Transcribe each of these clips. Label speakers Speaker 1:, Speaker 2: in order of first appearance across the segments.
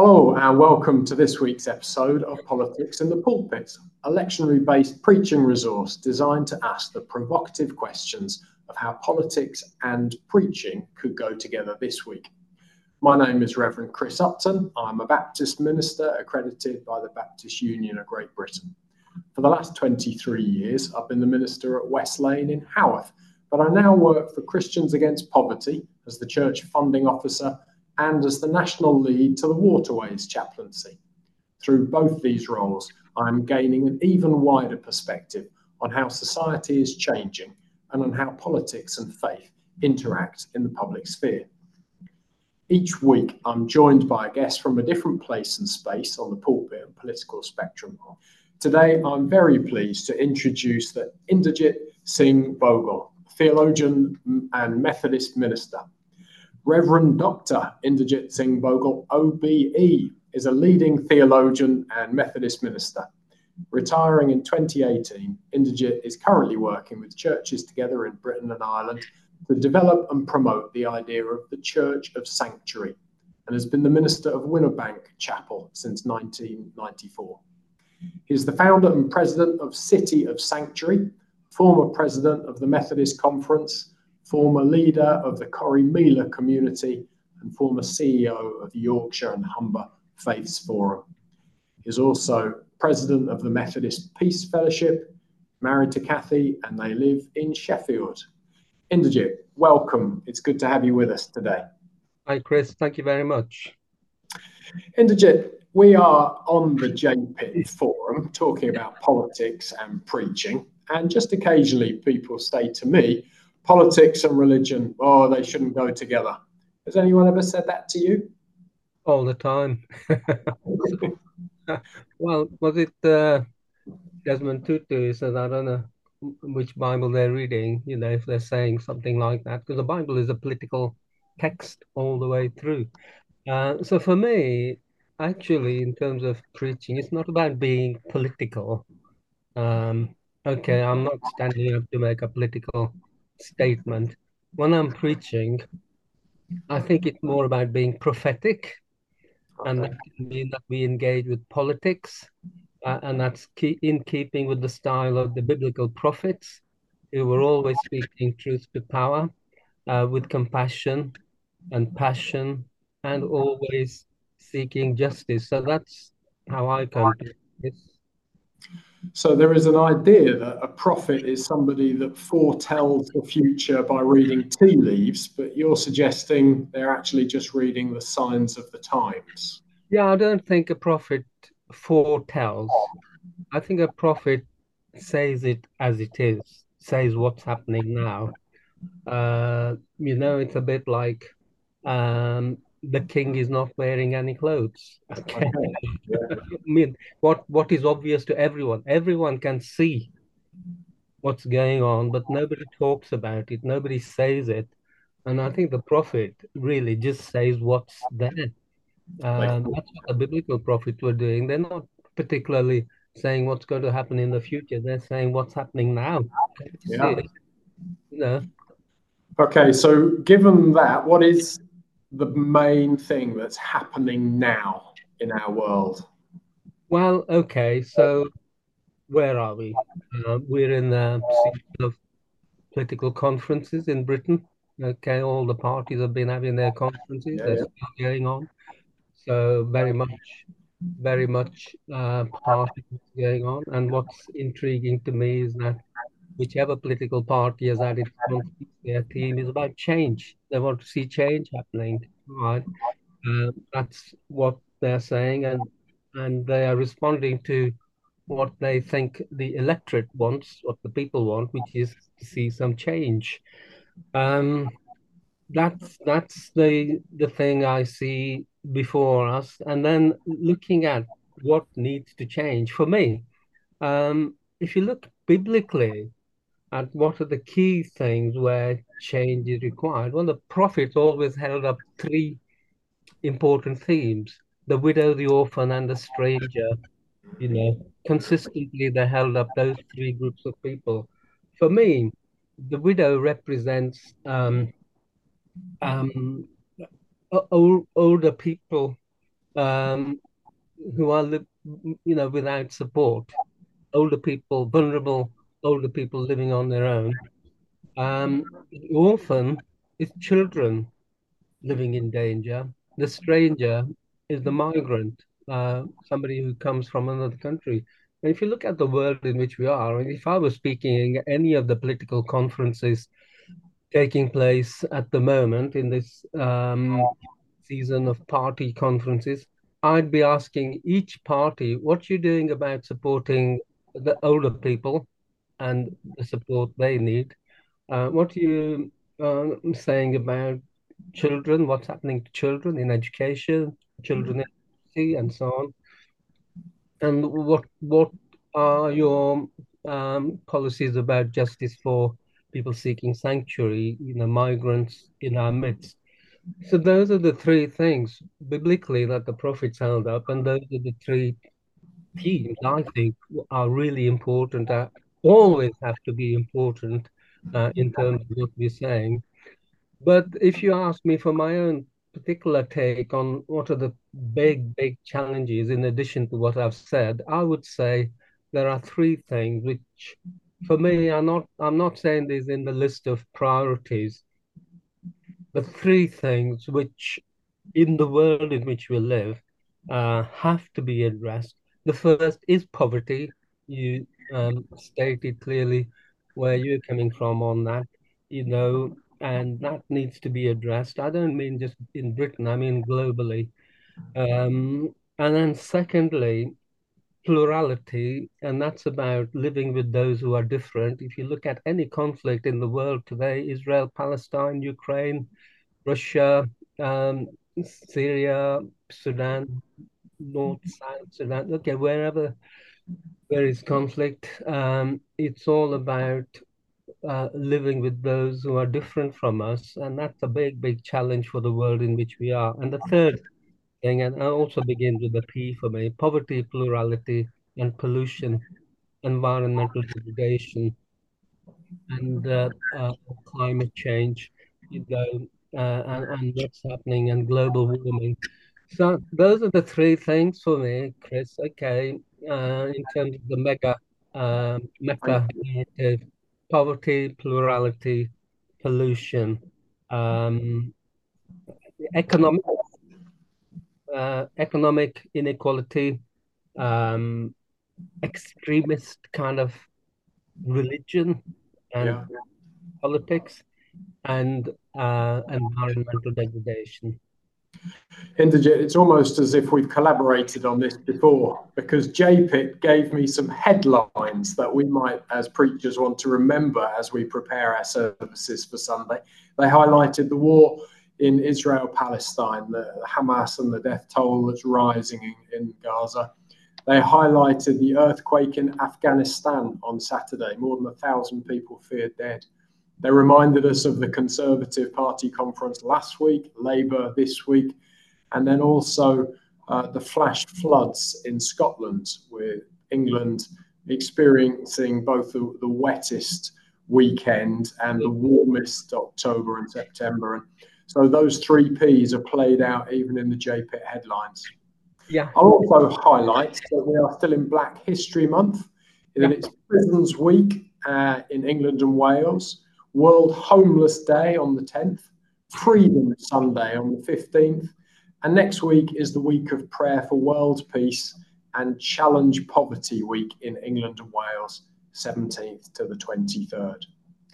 Speaker 1: Hello, and welcome to this week's episode of Politics in the Pulpit, a lectionary based preaching resource designed to ask the provocative questions of how politics and preaching could go together this week. My name is Reverend Chris Upton. I'm a Baptist minister accredited by the Baptist Union of Great Britain. For the last 23 years, I've been the minister at West Lane in Haworth, but I now work for Christians Against Poverty as the church funding officer and as the national lead to the Waterways chaplaincy. Through both these roles, I'm gaining an even wider perspective on how society is changing and on how politics and faith interact in the public sphere. Each week, I'm joined by a guest from a different place and space on the pulpit and political spectrum. Today, I'm very pleased to introduce the Inderjit Singh Bhogal, theologian and Methodist minister. Reverend Dr. Inderjit Singh Bhogal, OBE, is a leading theologian and Methodist minister. Retiring in 2018, Inderjit is currently working with churches together in Britain and Ireland to develop and promote the idea of the Church of Sanctuary and has been the minister of Wincobank Chapel since 1994. He is the founder and president of City of Sanctuary, former president of the Methodist Conference, former leader of the Corrymeela community, and former CEO of the Yorkshire and Humber Faiths Forum. He is also president of the Methodist Peace Fellowship, married to Kathy, and they live in Sheffield. Inderjit, welcome. It's good to have you with us today.
Speaker 2: Hi, Chris. Thank you very much.
Speaker 1: Inderjit, we are on the JPIT forum talking about politics and preaching. And just occasionally people say to me, politics and religion, oh, they shouldn't go together. Has anyone ever said that to you?
Speaker 2: All the time. well, was it uh, Desmond Tutu said, I don't know which Bible they're reading, you know, if they're saying something like that, because the Bible is a political text all the way through. Uh, so for me, actually, in terms of preaching, it's not about being political. Um, okay, I'm not standing up to make a political statement. When I'm preaching, I think it's more about being prophetic, and that can mean that we engage with politics, uh, and that's key, in keeping with the style of the biblical prophets, who were always speaking truth to power, uh, with compassion and passion, and always seeking justice. So that's how I come to this.
Speaker 1: So there is an idea that a prophet is somebody that foretells the future by reading tea leaves, but you're suggesting they're actually just reading the signs of the times.
Speaker 2: Yeah, I don't think a prophet foretells. I think a prophet says it as it is, says what's happening now. Uh, you know, it's a bit like um, the king is not wearing any clothes. Okay. I mean, what what is obvious to everyone? Everyone can see what's going on, but nobody talks about it. Nobody says it, and I think the prophet really just says what's there. Um, that's what the biblical prophets were doing. They're not particularly saying what's going to happen in the future. They're saying what's happening now.
Speaker 1: Yeah. You know? Okay, so given that, what is the main thing that's happening now in our world?
Speaker 2: Well, okay, so where are we? Uh, we're in the season of political conferences in Britain. Okay, all the parties have been having their conferences. Yeah, They're yeah. still going on. So very much, very much uh, part of what's going on. And what's intriguing to me is that whichever political party has added their theme is about change. They want to see change happening. Right? Uh, that's what they're saying, and and they are responding to what they think the electorate wants, what the people want, which is to see some change. Um, that's that's the the thing I see before us, and then looking at what needs to change for me. Um, if you look biblically, and what are the key things where change is required? Well, the prophets always held up three important themes the widow, the orphan, and the stranger. You know, consistently they held up those three groups of people. For me, the widow represents um, um, old, older people um, who are, you know, without support, older people, vulnerable older people living on their own. Um, often it's children living in danger. The stranger is the migrant, uh, somebody who comes from another country. And if you look at the world in which we are, if I was speaking at any of the political conferences taking place at the moment in this um, season of party conferences, I'd be asking each party, what you're doing about supporting the older people and the support they need. Uh, what are you uh, saying about children? What's happening to children in education, children in and so on? And what what are your um, policies about justice for people seeking sanctuary, you know, migrants in our midst? So those are the three things biblically that the prophets held up, and those are the three themes I think are really important. Uh, always have to be important uh, in terms of what we're saying. But if you ask me for my own particular take on what are the big, big challenges in addition to what I've said, I would say there are three things which, for me, are not. I'm not saying these in the list of priorities, the three things which, in the world in which we live, uh, have to be addressed. The first is poverty. You um, stated clearly where you're coming from on that, you know, and that needs to be addressed. I don't mean just in Britain, I mean globally. Um, and then, secondly, plurality, and that's about living with those who are different. If you look at any conflict in the world today, Israel, Palestine, Ukraine, Russia, um, Syria, Sudan, North, South Sudan, okay, wherever there is conflict, um, it's all about uh, living with those who are different from us. And that's a big, big challenge for the world in which we are. And the third thing, and I also begin with the P for me poverty, plurality, and pollution, environmental degradation, and uh, uh, climate change, you know, uh, and, and what's happening, and global warming. So those are the three things for me, Chris. Okay, in terms of the mega um, mecca narrative, poverty, plurality, pollution, um, economic uh, economic inequality, um, extremist kind of religion and yeah. politics, and uh, environmental degradation.
Speaker 1: Inderjit, it's almost as if we've collaborated on this before because JPIT gave me some headlines that we might, as preachers, want to remember as we prepare our services for Sunday. They highlighted the war in Israel Palestine, the Hamas and the death toll that's rising in, in Gaza. They highlighted the earthquake in Afghanistan on Saturday. More than a thousand people feared dead. They reminded us of the Conservative Party conference last week, Labour this week, and then also uh, the flash floods in Scotland, with England experiencing both the, the wettest weekend and the warmest October and September. And so those three Ps are played out even in the JPIT headlines.
Speaker 2: Yeah.
Speaker 1: I'll also highlight that we are still in Black History Month, and yeah. it's Prisons Week uh, in England and Wales. World Homeless Day on the 10th, Freedom Sunday on the 15th, and next week is the week of prayer for world peace and Challenge Poverty Week in England and Wales, 17th to the 23rd.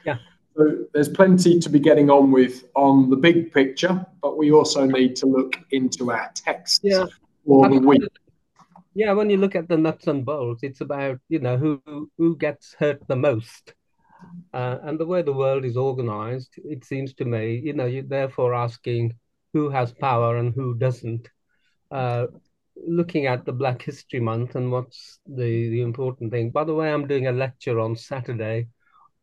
Speaker 2: Yeah.
Speaker 1: So there's plenty to be getting on with on the big picture, but we also need to look into our texts
Speaker 2: yeah.
Speaker 1: for the week.
Speaker 2: Yeah, when you look at the nuts and bolts, it's about you know who who gets hurt the most. Uh, and the way the world is organized, it seems to me, you know, you're therefore asking who has power and who doesn't. Uh, looking at the Black History Month and what's the, the important thing. By the way, I'm doing a lecture on Saturday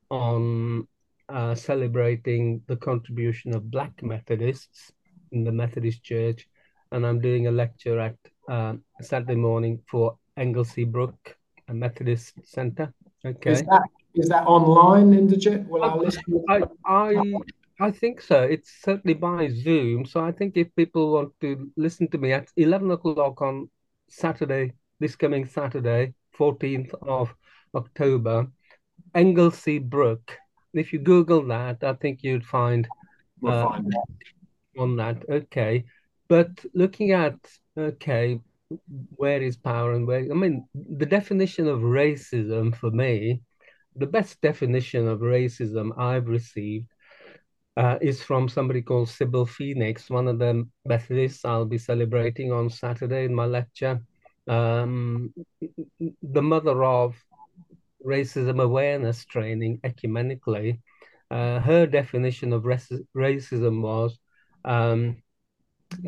Speaker 2: on uh, celebrating the contribution of Black Methodists in the Methodist Church. And I'm doing a lecture at uh, Saturday morning for Englesea Brook, a Methodist Center. Okay.
Speaker 1: Is that is that online, Inderjit? Will our
Speaker 2: listeners? I, I I think so. It's certainly by Zoom. So I think if people want to listen to me at 11 o'clock on Saturday, this coming Saturday, 14th of October, Englesea Brook. If you Google that, I think you'd find,
Speaker 1: We'll
Speaker 2: uh,
Speaker 1: find
Speaker 2: on that. Okay. But looking at, okay, where is power and where, I mean, the definition of racism for me, the best definition of racism I've received uh, is from somebody called Sybil Phoenix, one of the Methodists I'll be celebrating on Saturday in my lecture. Um, the mother of racism awareness training ecumenically. Uh, her definition of raci- racism was um,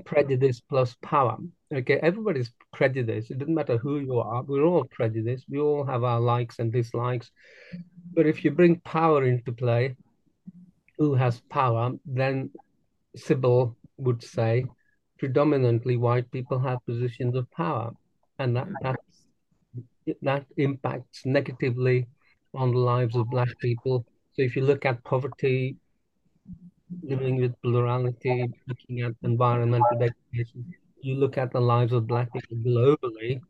Speaker 2: prejudice plus power. Okay, everybody's prejudiced. It doesn't matter who you are. We're all prejudiced. We all have our likes and dislikes. But if you bring power into play, who has power, then Sybil would say predominantly white people have positions of power. And that, that's, that impacts negatively on the lives of Black people. So if you look at poverty, living with plurality, looking at environmental degradation, you look at the lives of Black people globally,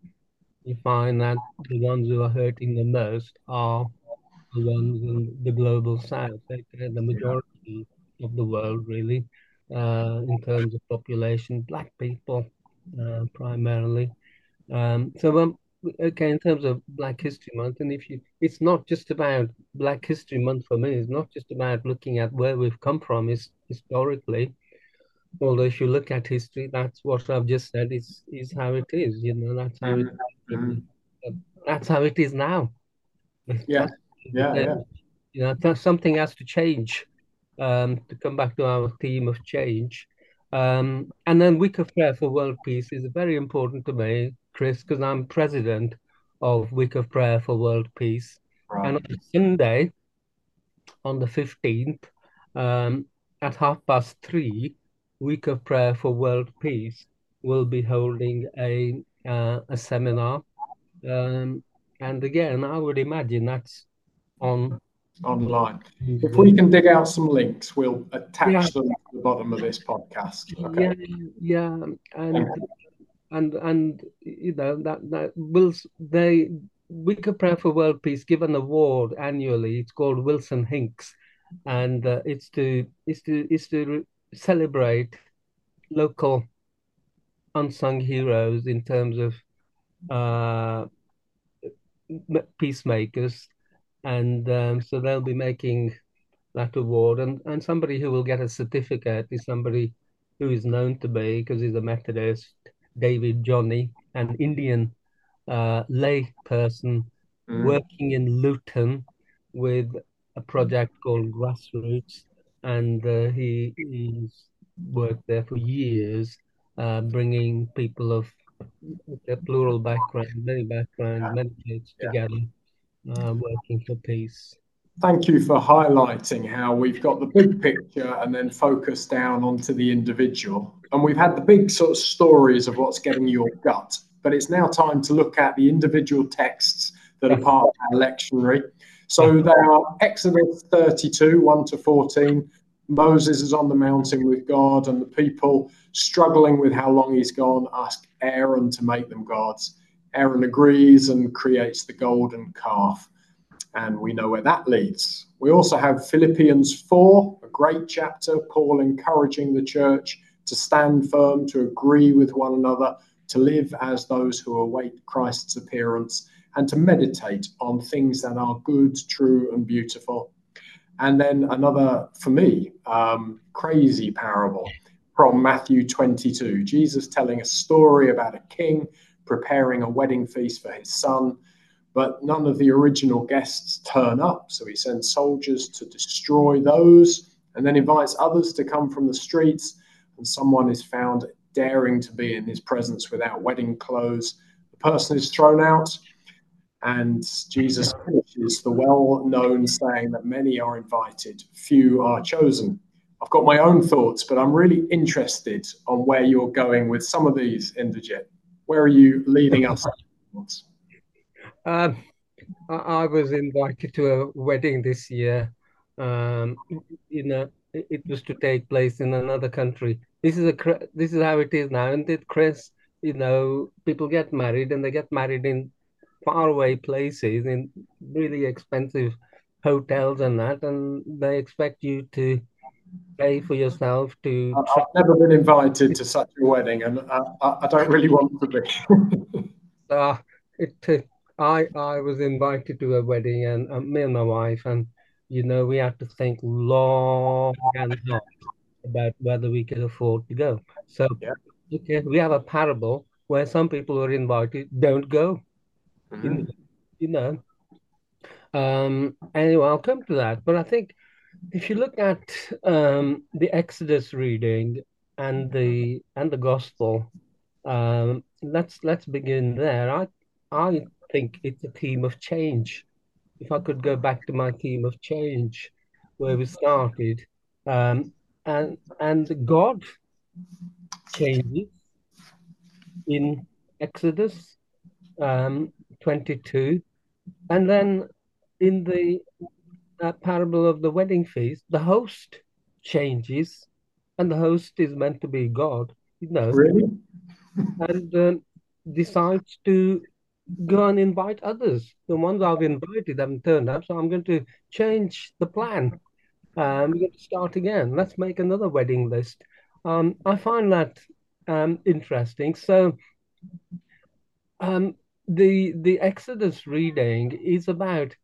Speaker 2: you find that the ones who are hurting the most are the ones in the global south. They- the majority of the world, really, uh, in terms of population, Black people uh, primarily. Um, so, um, okay, in terms of Black History Month, and if you, it's not just about Black History Month for me. It's not just about looking at where we've come from is historically. Although if you look at history, that's what I've just said is is how it is. You know, that's how it,
Speaker 1: Mhm.
Speaker 2: that's how it is now.
Speaker 1: Yeah, yeah, yeah.
Speaker 2: You know, something has to change. Um, to come back to our theme of change. Um, and then Week of Prayer for World Peace is very important to me, Chris, because I'm president of Week of Prayer for World Peace. And
Speaker 1: Right.
Speaker 2: on Sunday, on the 15th, um, at half past three, Week of Prayer for World Peace will be holding a uh, a seminar. Um, and again, I would imagine that's on
Speaker 1: Online. If we can dig out some links, we'll attach
Speaker 2: Yeah.
Speaker 1: them to the bottom of this podcast. Okay.
Speaker 2: Yeah, yeah, and and and you know that that Wilson they Week of Prayer for World Peace give an award annually. It's called Wilson Hinkes, and uh, it's to it's to it's to re- celebrate local unsung heroes in terms of uh peacemakers, and um, so they'll be making that award, and and somebody who will get a certificate is somebody who is known to be because he's a Methodist, David Johnny, an Indian uh, lay person
Speaker 1: Mm.
Speaker 2: working in Luton with a project called Grassroots, and uh, he he's worked there for years, uh, bringing people of a plural background, many backgrounds, many faiths
Speaker 1: Yeah.
Speaker 2: together, uh, working for peace.
Speaker 1: Thank you for highlighting how we've got the big picture and then focus down onto the individual. And we've had the big sort of stories of what's getting your gut, but it's now time to look at the individual texts that are part of our lectionary. So they are Exodus 32, 1 to 14. Moses is on the mountain with God, and the people struggling with how long he's gone ask Aaron to make them gods. Aaron agrees and creates the golden calf and we know where that leads. We also have Philippians 4, a great chapter, Paul encouraging the church to stand firm, to agree with one another, to live as those who await Christ's appearance, and to meditate on things that are good, true, and beautiful. And then another, for me, um, crazy parable from Matthew 22. Jesus telling a story about a king preparing a wedding feast for his son but none of the original guests turn up. So he sends soldiers to destroy those and then invites others to come from the streets. And someone is found daring to be in his presence without wedding clothes. The person is thrown out. And Jesus finishes the well known saying that many are invited, few are chosen. I've got my own thoughts, but I'm really interested on where you're going with some of these, Inderjit. Where are you leading us?
Speaker 2: Um, I, was invited to a wedding this year. Um, know, it, it was to take place in another country. This is a this is how it is now, isn't it, Chris? You know, people get married and they get married in faraway places in really expensive hotels and that, and they expect you to pay for yourself to.
Speaker 1: I've never been invited to such a wedding, and I, I don't really want to be.
Speaker 2: uh, it, I I was invited to a wedding, and uh, me and my wife, and you know we had to think long and hard about whether we could afford to go. So yeah. okay, we have a parable where some people who are invited, don't go. Mm-hmm. You know. Um, anyway, I'll come to that, but I think if you look at um, the Exodus reading and the and the Gospel, um, let's let's begin there. I I think it's a theme of change. If I could go back to my theme of change, where we started, um, and and God changes in Exodus um, 22, and then in the that parable of the wedding feast, the host changes, and the host is meant to be God, you know.
Speaker 1: Really?
Speaker 2: and um, decides to go and invite others. The ones I've invited haven't turned up, so I'm going to change the plan. Um, we're going to start again. Let's make another wedding list. Um, I find that um, interesting. So, um, the the Exodus reading is about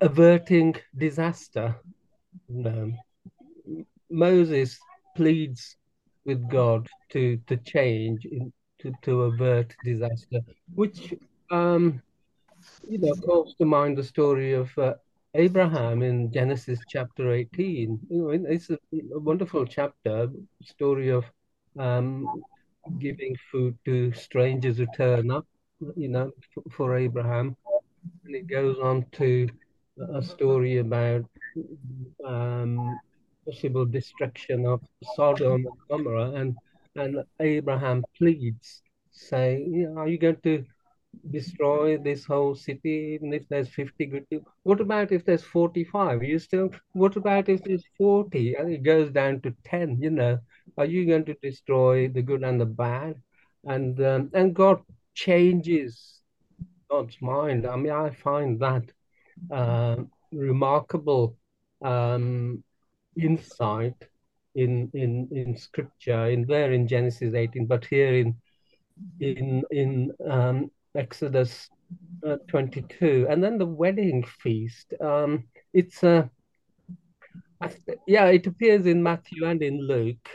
Speaker 2: averting disaster. Um, Moses pleads with God to to change in, to to avert disaster, which um, you know calls to mind the story of uh, Abraham in Genesis chapter eighteen. You know, it's a, a wonderful chapter, story of um, giving food to strangers who turn up. You know, for, Abraham and it goes on to a story about um, possible destruction of Sodom and Gomorrah, and and Abraham pleads, saying, "Are you going to destroy this whole city even if there's 50 good people? What about if there's 45? You still? What about if there's 40 and it goes down to 10? You know, are you going to destroy the good and the bad?" And um, and God changes God's mind. I mean, I find that uh, remarkable um, insight in in in Scripture, in there in Genesis 18, but here in in in um, Exodus uh, 22, and then the wedding feast. Um, it's a uh, yeah, it appears in Matthew and in Luke,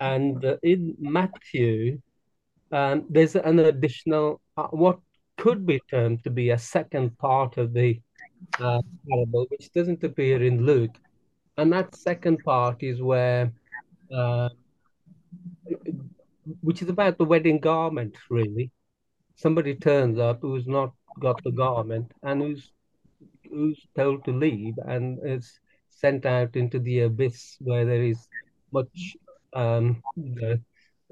Speaker 2: and uh, in Matthew, um, there's an additional uh, what could be termed to be a second part of the uh, parable, which doesn't appear in Luke. And that second part is where, uh, which is about the wedding garment, really. Somebody turns up who's not got the garment and who's who's told to leave and is sent out into the abyss where there is much um,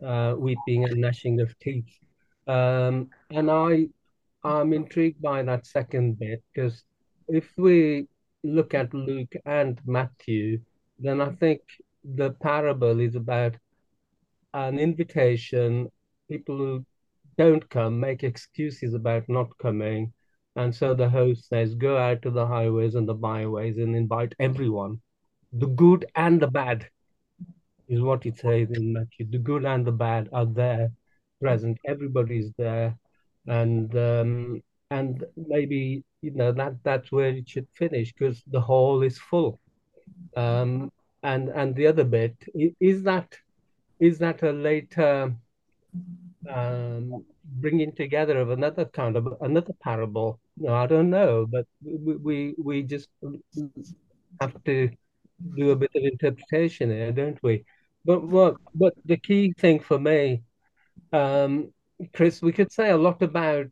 Speaker 2: uh, weeping and gnashing of teeth. Um, and I I'm intrigued by that second bit because if we look at Luke and Matthew, then I think the parable is about an invitation. People who don't come make excuses about not coming. And so the host says, Go out to the highways and the byways and invite everyone. The good and the bad is what it says in Matthew. The good and the bad are there, present. Everybody's there and um, and maybe you know that that's where it should finish because the hall is full. Um, and and the other bit is that is that a later um, bringing together of another kind of another parable? No, I don't know, but we we, we just have to do a bit of interpretation here, don't we? But what but the key thing for me um, Chris, we could say a lot about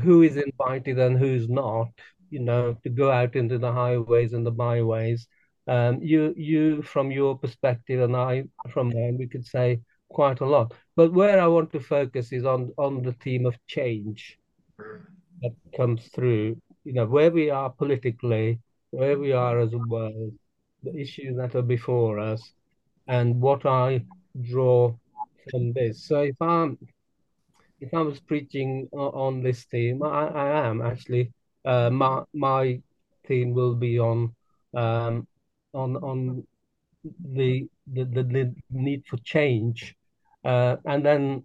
Speaker 2: who is invited and who's not, you know, to go out into the highways and the byways. Um, you, you, from your perspective, and I, from mine, we could say quite a lot. But where I want to focus is on on the theme of change that comes through. You know, where we are politically, where we are as a world, the issues that are before us and what I draw from this. So if I'm if I was preaching on this theme, I, I am actually uh, my my theme will be on um, on on the the, the need for change, uh, and then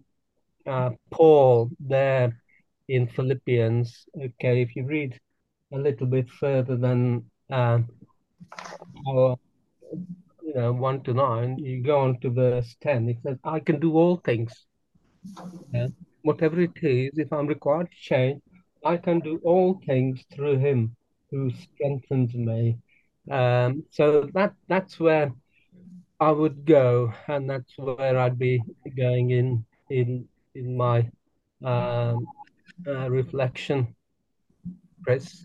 Speaker 2: uh, Paul there in Philippians. Okay, if you read a little bit further than uh, our you know one to nine, you go on to verse ten. It says, "I can do all things." Yeah? Whatever it is, if I'm required to change, I can do all things through Him who strengthens me. Um, so that that's where I would go, and that's where I'd be going in in in my um, uh, reflection. Chris.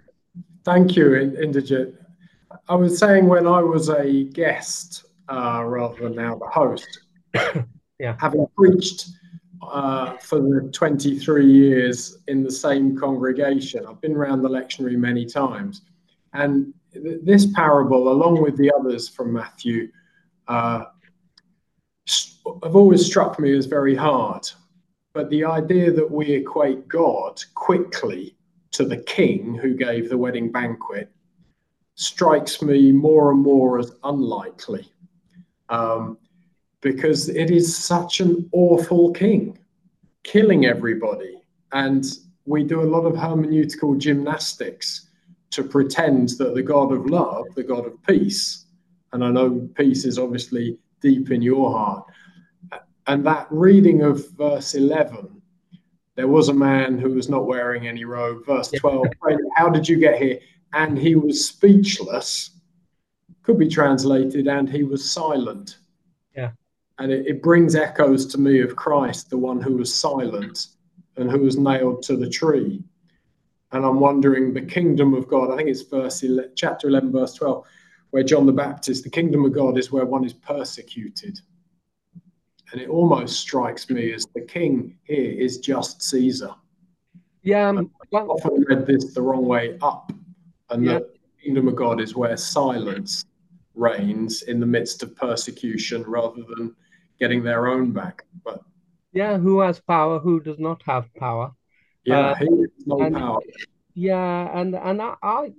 Speaker 1: Thank you, Inderjit. I was saying when I was a guest uh, rather than now the host,
Speaker 2: yeah,
Speaker 1: having preached uh, for the 23 years in the same congregation, I've been around the lectionary many times, and th- this parable, along with the others from Matthew, uh, have always struck me as very hard. But the idea that we equate God quickly to the king who gave the wedding banquet strikes me more and more as unlikely um, because it is such an awful king killing everybody. And we do a lot of hermeneutical gymnastics to pretend that the God of love, the God of peace, and I know peace is obviously deep in your heart, and that reading of verse 11 there was a man who was not wearing any robe. Verse 12, how did you get here? And he was speechless. Could be translated, and he was silent.
Speaker 2: Yeah.
Speaker 1: And it, it brings echoes to me of Christ, the one who was silent and who was nailed to the tree. And I'm wondering the kingdom of God, I think it's verse 11, chapter 11, verse 12, where John the Baptist, the kingdom of God is where one is persecuted and it almost strikes me as the king here is just Caesar.
Speaker 2: Yeah, um,
Speaker 1: well, I often read this the wrong way up, and yeah. the kingdom of God is where silence reigns in the midst of persecution rather than getting their own back. But
Speaker 2: yeah, who has power? Who does not have power?
Speaker 1: Yeah, uh, who has no
Speaker 2: and,
Speaker 1: power?
Speaker 2: Yeah, and and I, I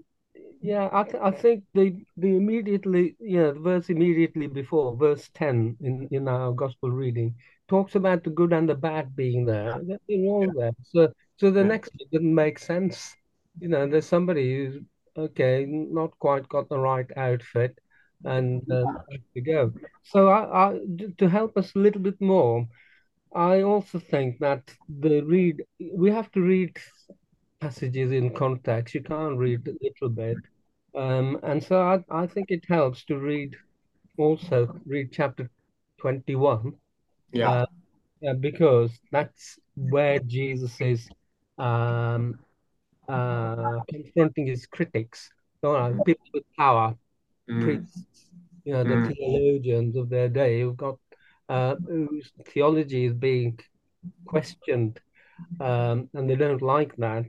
Speaker 2: yeah, I, th- I think the the immediately yeah the verse immediately before verse ten in in our gospel reading talks about the good and the bad being there. They're all there. So so the next bit didn't make sense. You know, there's somebody who's okay, not quite got the right outfit, and um, to go. So I, I to help us a little bit more, I also think that the read we have to read passages in context. You can't read a little bit. Um, and so I, I think it helps to read also read chapter 21.
Speaker 1: Yeah.
Speaker 2: Uh, because that's where Jesus is um, uh, confronting his critics, so, people with power, mm. priests, you know, the mm. theologians of their day who've got uh, whose theology is being questioned, um, and they don't like that.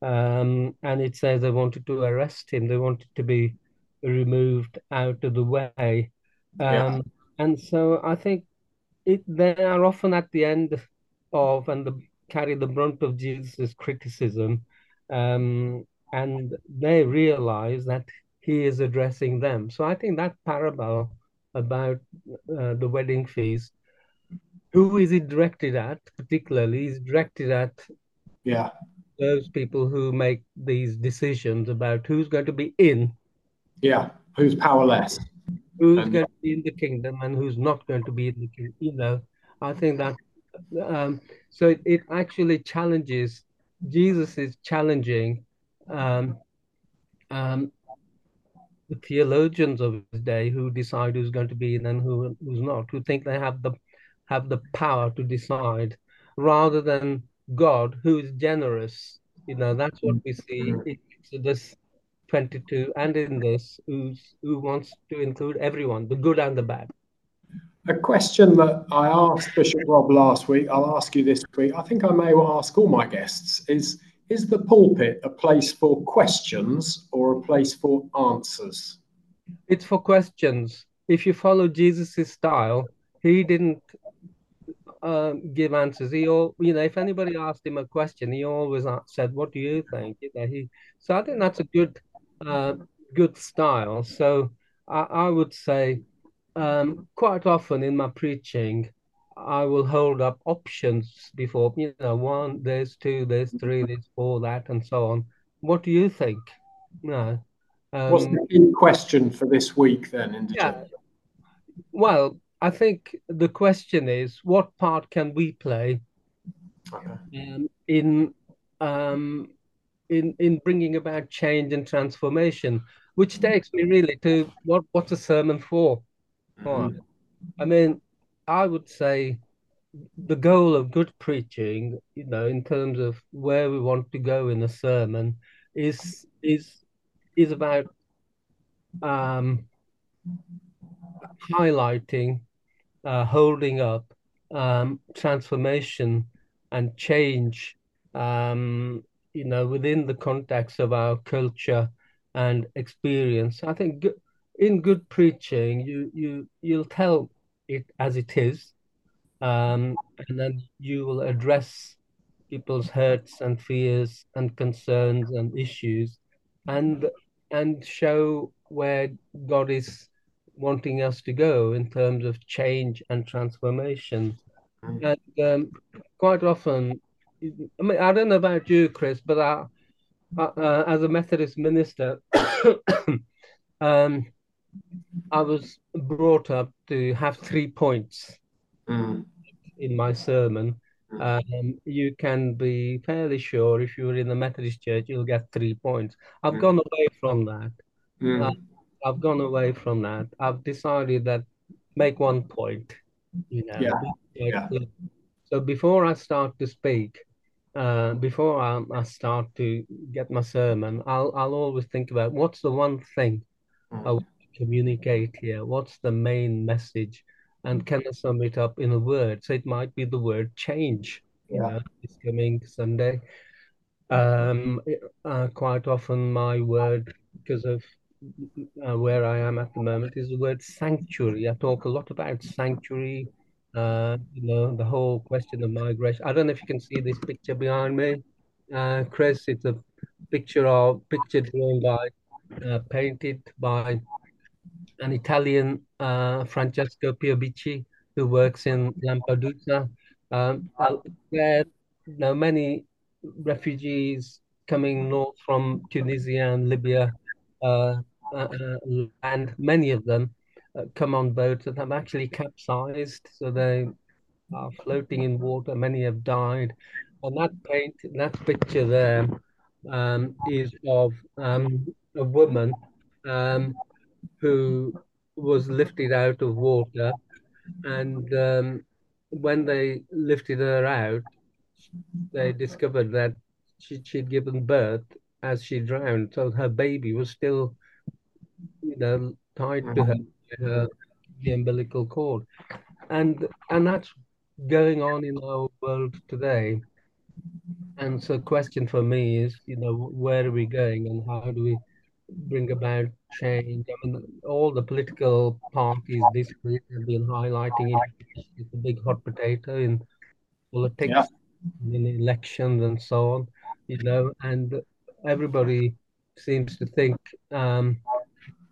Speaker 2: Um, and it says they wanted to arrest him. They wanted to be removed out of the way. Um, yeah. And so I think it, they are often at the end of and the, carry the brunt of Jesus' criticism. Um, and they realize that he is addressing them. So I think that parable about uh, the wedding feast, who is it directed at, particularly, is directed at
Speaker 1: yeah
Speaker 2: those people who make these decisions about who's going to be in.
Speaker 1: Yeah, who's powerless.
Speaker 2: Who's and... going to be in the kingdom and who's not going to be in the kingdom. You know, I think that um, so it, it, actually challenges. Jesus is challenging um, um, the theologians of his day who decide who's going to be and who who's not, who think they have the have the power to decide, rather than God who is generous. You know, that's what we see in Exodus 22 and in this, who's, who wants to include everyone, the good and the bad.
Speaker 1: A question that I asked Bishop Rob last week, I'll ask you this week. I think I may well ask all my guests is is the pulpit a place for questions or a place for answers?
Speaker 2: It's for questions. If you follow Jesus' style, he didn't um, give answers. He all, you know, if anybody asked him a question, he always said, "What do you think?" You know, he. So I think that's a good, uh, good style. So I, I would say, um, quite often in my preaching, I will hold up options before you know one, there's two, there's three, there's four, that, and so on. What do you think? No.
Speaker 1: Um, What's the key question for this week then, in yeah.
Speaker 2: Well, I think the question is, what part can we play okay. um, in um, in in bringing about change and transformation? Which takes me really to what what's a sermon for? Mm-hmm. I mean, I would say the goal of good preaching, you know, in terms of where we want to go in a sermon, is is is about um, highlighting, uh, holding up um, transformation and change, um, you know, within the context of our culture and experience. I think in good preaching, you you you'll tell it as it is, um, and then you will address people's hurts and fears and concerns and issues, and and show where God is wanting us to go in terms of change and transformation. Mm. And um, quite often, I mean, I don't know about you, Chris, but I, uh, as a Methodist minister, um, I was brought up to have three points mm. in my sermon. Mm. Um, you can be fairly sure if you're in the Methodist Church, you'll get three points. I've mm. gone away from that. Mm. Uh, I've gone away from that. I've decided that make one point. You know. Yeah. yeah. So before I start to speak, uh, before I, I, start to get my sermon, I'll I'll always think about what's the one thing mm. I want communicate here. What's the main message, and can I sum it up in a word? So it might be the word change. Yeah. You know, it's coming Sunday. Um, uh, quite often my word because of uh, where I am at the moment is the word sanctuary. I talk a lot about sanctuary, uh, you know, the whole question of migration. I don't know if you can see this picture behind me, uh, Chris. It's a picture of picture drawn by, uh, painted by an Italian, uh, Francesco Piobbichi, who works in Lampedusa. Um, there, you know, many refugees coming north from Tunisia and Libya uh, uh, uh, and many of them uh, come on boats that have actually capsized, so they are floating in water. Many have died, and that paint, that picture there, um, is of um, a woman um, who was lifted out of water, and um, when they lifted her out, they discovered that she, she'd given birth as she drowned, so her baby was still you know, tied to her, her the umbilical cord, and and that's going on in our world today. And so, question for me is, you know, where are we going, and how do we bring about change? I mean, all the political parties this week have been highlighting it. It's a big hot potato in politics, yeah. in elections, and so on. You know, and everybody seems to think um,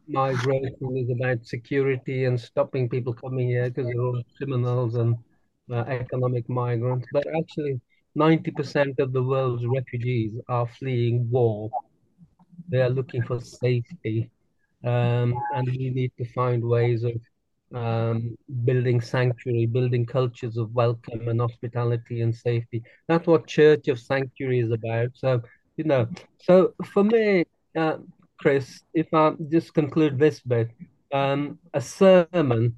Speaker 2: migration is about security and stopping people coming here because they're all criminals and uh, economic migrants. But actually, 90% of the world's refugees are fleeing war. They are looking for safety. Um, and we need to find ways of um, building sanctuary, building cultures of welcome and hospitality and safety. That's what Church of Sanctuary is about. So, you know, so for me, uh, Chris, if I just conclude this bit, um, a sermon,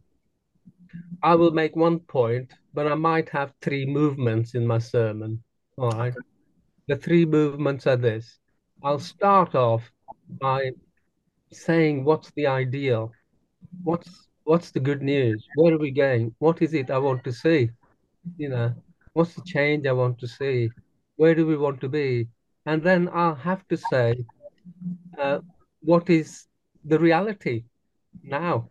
Speaker 2: I will make one point, but I might have three movements in my sermon. All right. The three movements are this. I'll start off by saying what's the ideal, what's what's the good news, where are we going, what is it I want to see, you know, what's the change I want to see, where do we want to be, and then I'll have to say uh, what is the reality now.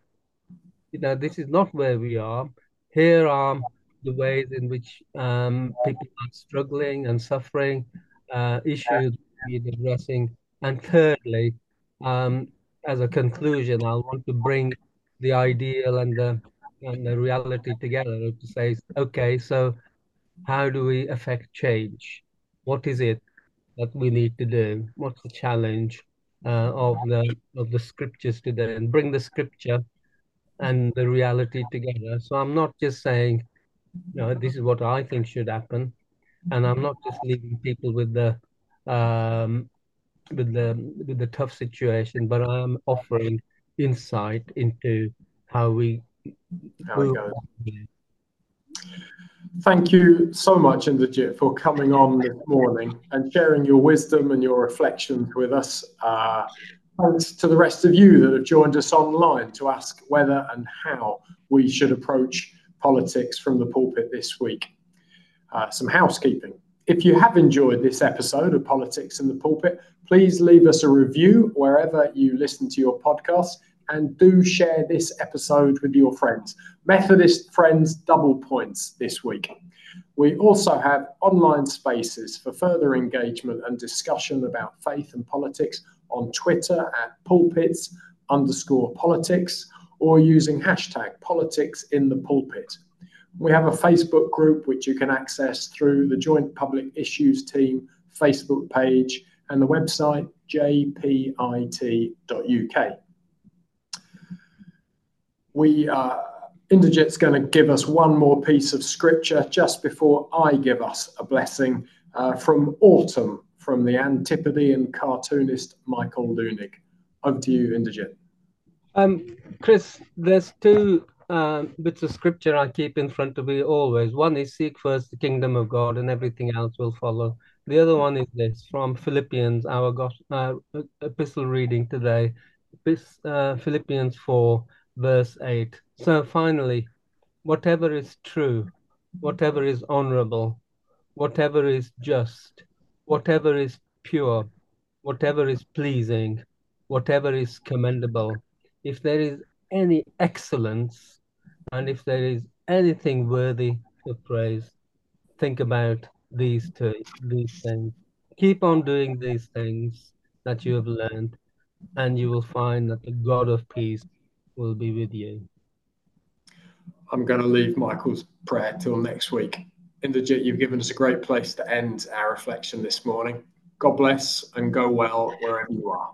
Speaker 2: You know, this is not where we are. Here are the ways in which um, people are struggling and suffering, uh, issues we're addressing. And thirdly, um, as a conclusion, I want to bring the ideal and the and the reality together to say, okay, so how do we affect change? What is it that we need to do? What's the challenge uh, of the of the scriptures today? And bring the scripture and the reality together. So I'm not just saying, you know, this is what I think should happen, and I'm not just leaving people with the um, with the with the tough situation, but I'm offering insight into how we
Speaker 1: how it goes. Thank you so much, Inderjit, for coming on this morning and sharing your wisdom and your reflections with us. Uh, thanks to the rest of you that have joined us online to ask whether and how we should approach politics from the pulpit this week. Uh, some housekeeping. If you have enjoyed this episode of Politics in the Pulpit, please leave us a review wherever you listen to your podcast and do share this episode with your friends. Methodist friends, double points this week. We also have online spaces for further engagement and discussion about faith and politics on Twitter at pulpits underscore politics or using hashtag politics in the pulpit. We have a Facebook group which you can access through the Joint Public Issues Team Facebook page and the website jpit.uk we uh, Inderjit's going to give us one more piece of scripture just before I give us a blessing uh, from Autumn from the Antipodean cartoonist Michael Leunig. Over to you, Inderjit.
Speaker 2: Um, Chris, there's two uh, bits of scripture I keep in front of me always. One is seek first the kingdom of God and everything else will follow. The other one is this from Philippians, our uh, epistle reading today. Uh, Philippians 4 verse 8. So finally, whatever is true, whatever is honorable, whatever is just, whatever is pure, whatever is pleasing, whatever is commendable, if there is any excellence and if there is anything worthy of praise, think about these two, these things. Keep on doing these things that you have learned, and you will find that the God of peace will be with you.
Speaker 1: I'm going to leave Michael's prayer till next week. Inderjit, you've given us a great place to end our reflection this morning. God bless and go well wherever you are.